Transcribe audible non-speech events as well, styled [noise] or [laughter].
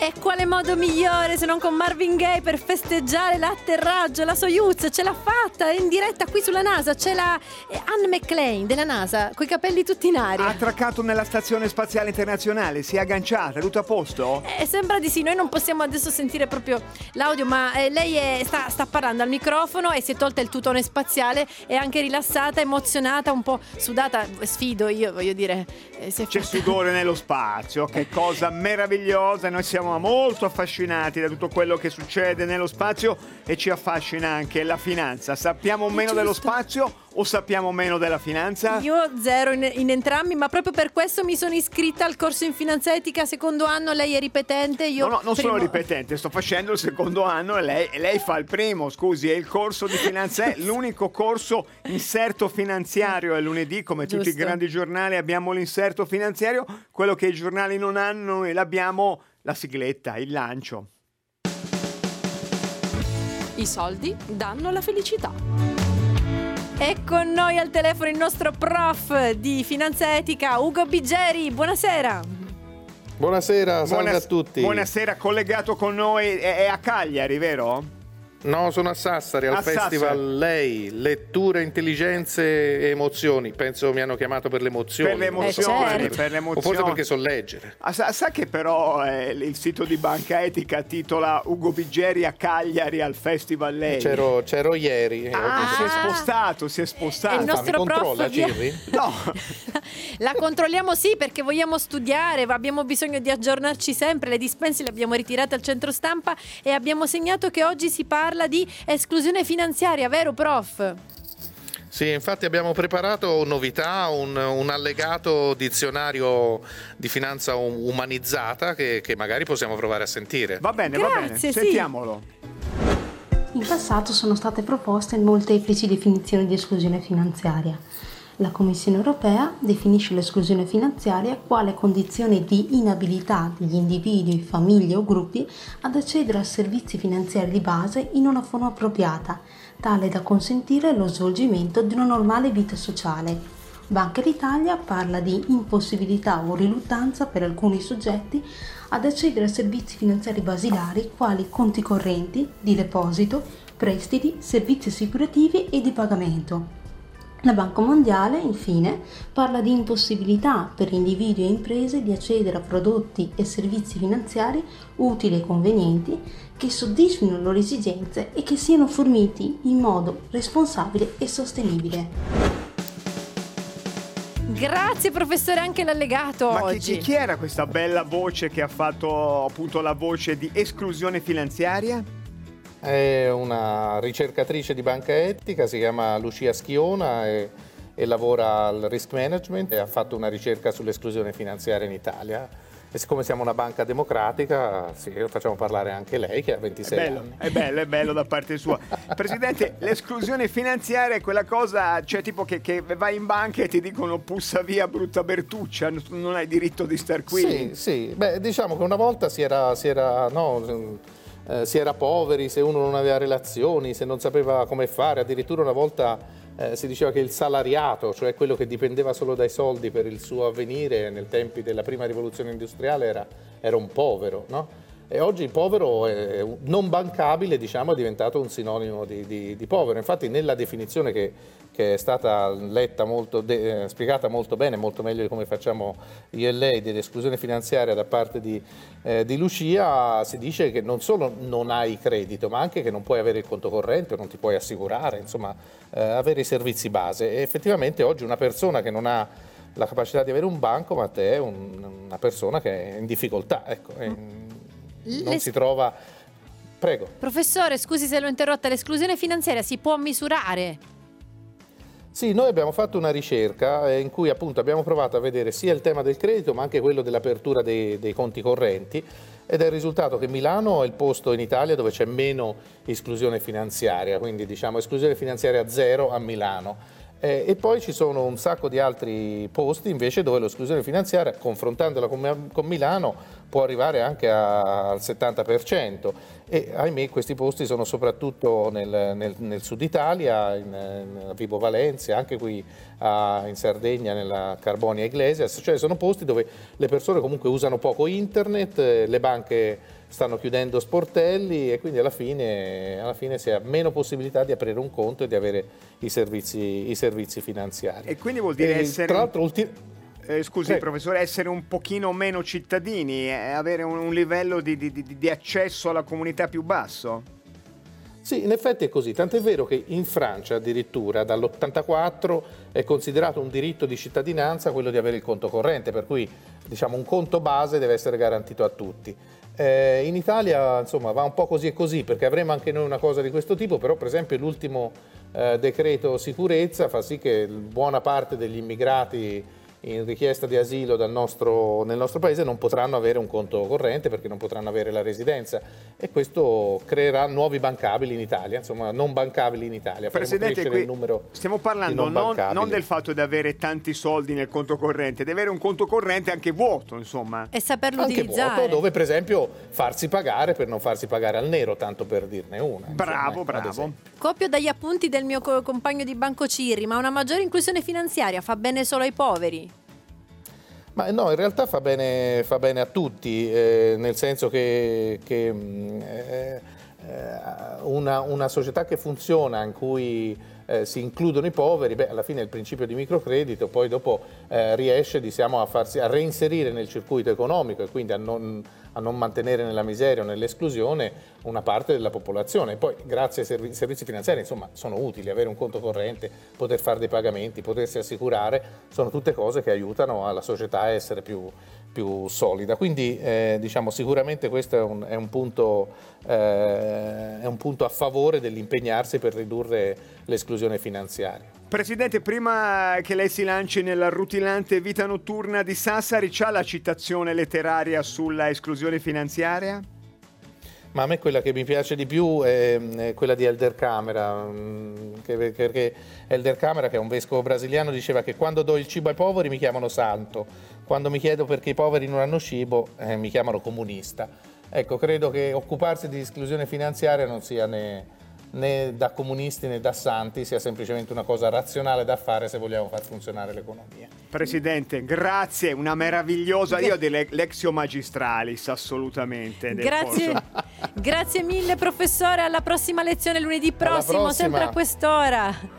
E quale modo migliore se non con Marvin Gaye per festeggiare l'atterraggio? La Soyuz ce l'ha fatta in diretta qui sulla NASA. C'è la eh, Anne McLean della NASA, coi capelli tutti in aria. Ha attraccato nella stazione spaziale internazionale, si è agganciata, tutto a posto? Eh, sembra di sì, noi non possiamo adesso sentire proprio l'audio, ma eh, lei è, sta, sta, parlando al microfono e si è tolta il tutone spaziale, è anche rilassata, emozionata, un po' sudata. Sfido io, voglio dire. Eh, C'è fatta... sudore nello spazio, che [laughs] cosa meravigliosa. Noi siamo molto affascinati da tutto quello che succede nello spazio e ci affascina anche la finanza. Sappiamo meno dello spazio o sappiamo meno della finanza? Io zero in, in, entrambi, ma proprio per questo mi sono iscritta al corso in finanza etica secondo anno. Lei è ripetente. Io no, no, non primo... sono ripetente, sto facendo il secondo anno e lei, e lei fa il primo. Scusi, è il corso di finanza, [laughs] l'unico corso inserto finanziario. È lunedì, come Giusto. tutti i grandi giornali, abbiamo l'inserto finanziario. Quello che i giornali non hanno, noi l'abbiamo la sigletta, il lancio. I soldi danno la felicità. È con noi al telefono il nostro prof di finanza etica, Ugo Biggeri. Buonasera. Buonasera, salve Buonas- a tutti. Buonasera, collegato con noi, è, è a Cagliari, vero? No, sono a Sassari, al a Festival Sassari. Lei, letture, intelligenze e emozioni. Penso mi hanno chiamato per le emozioni. Per le emozioni, eh, certo. per le emozioni. O forse perché so leggere. Ah, sa, sa, che però eh, il sito di Banca Etica titola Ugo Biggeri a Cagliari al Festival Lei. C'ero, c'ero ieri. Ah, si è spostato, si è spostato. il nostro Ma mi controlla, Cirri? [laughs] No. [laughs] La controlliamo sì perché vogliamo studiare, abbiamo bisogno di aggiornarci sempre. Le dispense le abbiamo ritirate al centro stampa e abbiamo segnato che oggi si parla parla di esclusione finanziaria, vero prof? Sì, infatti abbiamo preparato novità, un, un allegato dizionario di finanza umanizzata che, che, magari possiamo provare a sentire. Va bene, Grazie, va bene, sì. sentiamolo. In passato sono state proposte molteplici definizioni di esclusione finanziaria. La Commissione europea definisce l'esclusione finanziaria quale condizione di inabilità degli individui, famiglie o gruppi ad accedere a servizi finanziari di base in una forma appropriata, tale da consentire lo svolgimento di una normale vita sociale. Banca d'Italia parla di impossibilità o riluttanza per alcuni soggetti ad accedere a servizi finanziari basilari quali conti correnti, di deposito, prestiti, servizi assicurativi e di pagamento. La Banca Mondiale, infine, parla di impossibilità per individui e imprese di accedere a prodotti e servizi finanziari utili e convenienti che soddisfino le loro esigenze e che siano forniti in modo responsabile e sostenibile. Grazie professore anche l'allegato Ma oggi. Chi, chi era questa bella voce che ha fatto appunto la voce di esclusione finanziaria? È una ricercatrice di banca etica, si chiama Lucia Schiona e, e lavora al risk management e ha fatto una ricerca sull'esclusione finanziaria in Italia. E siccome siamo una banca democratica, sì, facciamo parlare anche lei che ha 26 è bello, anni. È bello, è bello da parte sua. [laughs] Presidente, l'esclusione finanziaria è quella cosa, cioè tipo che, che, vai in banca e ti dicono pussa via brutta Bertuccia, non hai diritto di star qui. Sì, sì. Beh, diciamo che una volta si era, si era no, eh, si era poveri, se uno non aveva relazioni, se non sapeva come fare, addirittura una volta eh, si diceva che il salariato, cioè quello che dipendeva solo dai soldi per il suo avvenire nei tempi della prima rivoluzione industriale era, era un povero, no? E oggi il povero è non bancabile diciamo, è diventato un sinonimo di, di, di povero. Infatti nella definizione che, che è stata letta molto, de, eh, spiegata molto bene, molto meglio di come facciamo io e lei, dell'esclusione finanziaria da parte di, eh, di, Lucia, si dice che non solo non hai credito, ma anche che non puoi avere il conto corrente, non ti puoi assicurare, insomma, eh, avere i servizi base. E effettivamente oggi una persona che non ha la capacità di avere un banco, ma te è un, una persona che è in difficoltà. Ecco, è in, non Le... si trova... Prego. Professore, scusi se l'ho interrotta, l'esclusione finanziaria si può misurare? Sì, noi abbiamo fatto una ricerca eh, in cui appunto abbiamo provato a vedere sia il tema del credito ma anche quello dell'apertura dei, dei, conti correnti ed è il risultato che Milano è il posto in Italia dove c'è meno esclusione finanziaria, quindi diciamo esclusione finanziaria zero a Milano Eh, e poi ci sono un sacco di altri posti invece dove l'esclusione finanziaria, confrontandola con, con Milano, può arrivare anche a, al 70% e ahimè questi posti sono soprattutto nel, nel, nel sud Italia, in, in Vibo Valencia, anche qui a, in Sardegna nella Carbonia Iglesias, cioè sono posti dove le persone comunque usano poco internet, eh, le banche stanno chiudendo sportelli e quindi alla fine, alla fine, si ha meno possibilità di aprire un conto e di avere i servizi, i servizi finanziari. E quindi vuol dire e, essere... Tra l'altro, ulti... eh, scusi eh. professore, essere un pochino meno cittadini, eh, avere un, un livello di, di, di, di accesso alla comunità più basso? Sì, in effetti è così, tant'è vero che in Francia addirittura dall'84 è considerato un diritto di cittadinanza quello di avere il conto corrente, per cui diciamo, un conto base deve essere garantito a tutti. Eh, in Italia insomma, va un po' così e così perché avremo anche noi una cosa di questo tipo, però per esempio l'ultimo eh, decreto sicurezza fa sì che buona parte degli immigrati in richiesta di asilo nostro, nel nostro paese non potranno avere un conto corrente perché non potranno avere la residenza e questo creerà nuovi bancabili in Italia, insomma non bancabili in Italia. Presidente, qui stiamo parlando non, non, non, del fatto di avere tanti soldi nel conto corrente, di avere un conto corrente anche vuoto, insomma. E saperlo anche utilizzare. Vuoto, dove per esempio farsi pagare per non farsi pagare al nero, tanto per dirne una. Bravo, insomma, bravo. Copio dagli appunti del mio compagno di banco Cirri, ma una maggiore inclusione finanziaria fa bene solo ai poveri? Ma no, in realtà fa bene, fa bene a tutti, eh, nel senso che, che mm, eh, eh, una, una, società che funziona in cui eh, si includono i poveri, beh, alla fine il principio di microcredito, poi dopo eh, riesce diciamo, a, farsi, a reinserire nel circuito economico e quindi a non, a non mantenere nella miseria o nell'esclusione una parte della popolazione. Poi grazie ai servizi, finanziari insomma, sono utili, avere un conto corrente, poter fare dei pagamenti, potersi assicurare, sono tutte cose che aiutano alla società a essere più, più solida. Quindi eh, diciamo, sicuramente questo è un, è, un punto, eh, è un punto a favore dell'impegnarsi per ridurre l'esclusione finanziaria. Presidente, prima che lei si lanci nella rutilante vita notturna di Sassari, c'ha la citazione letteraria sulla esclusione finanziaria? Ma a me quella che mi piace di più è, quella di Elder Camera, mm, perché Elder Camera, che è un vescovo brasiliano, diceva che quando do il cibo ai poveri mi chiamano santo, quando mi chiedo perché i poveri non hanno cibo eh, mi chiamano comunista. Ecco, credo che occuparsi di esclusione finanziaria non sia né né da comunisti né da santi, sia semplicemente una cosa razionale da fare se vogliamo far funzionare l'economia. Presidente, grazie, una meravigliosa, io delle Lexio Magistralis assolutamente. Grazie, grazie mille professore, alla prossima lezione lunedì prossimo, sempre a quest'ora.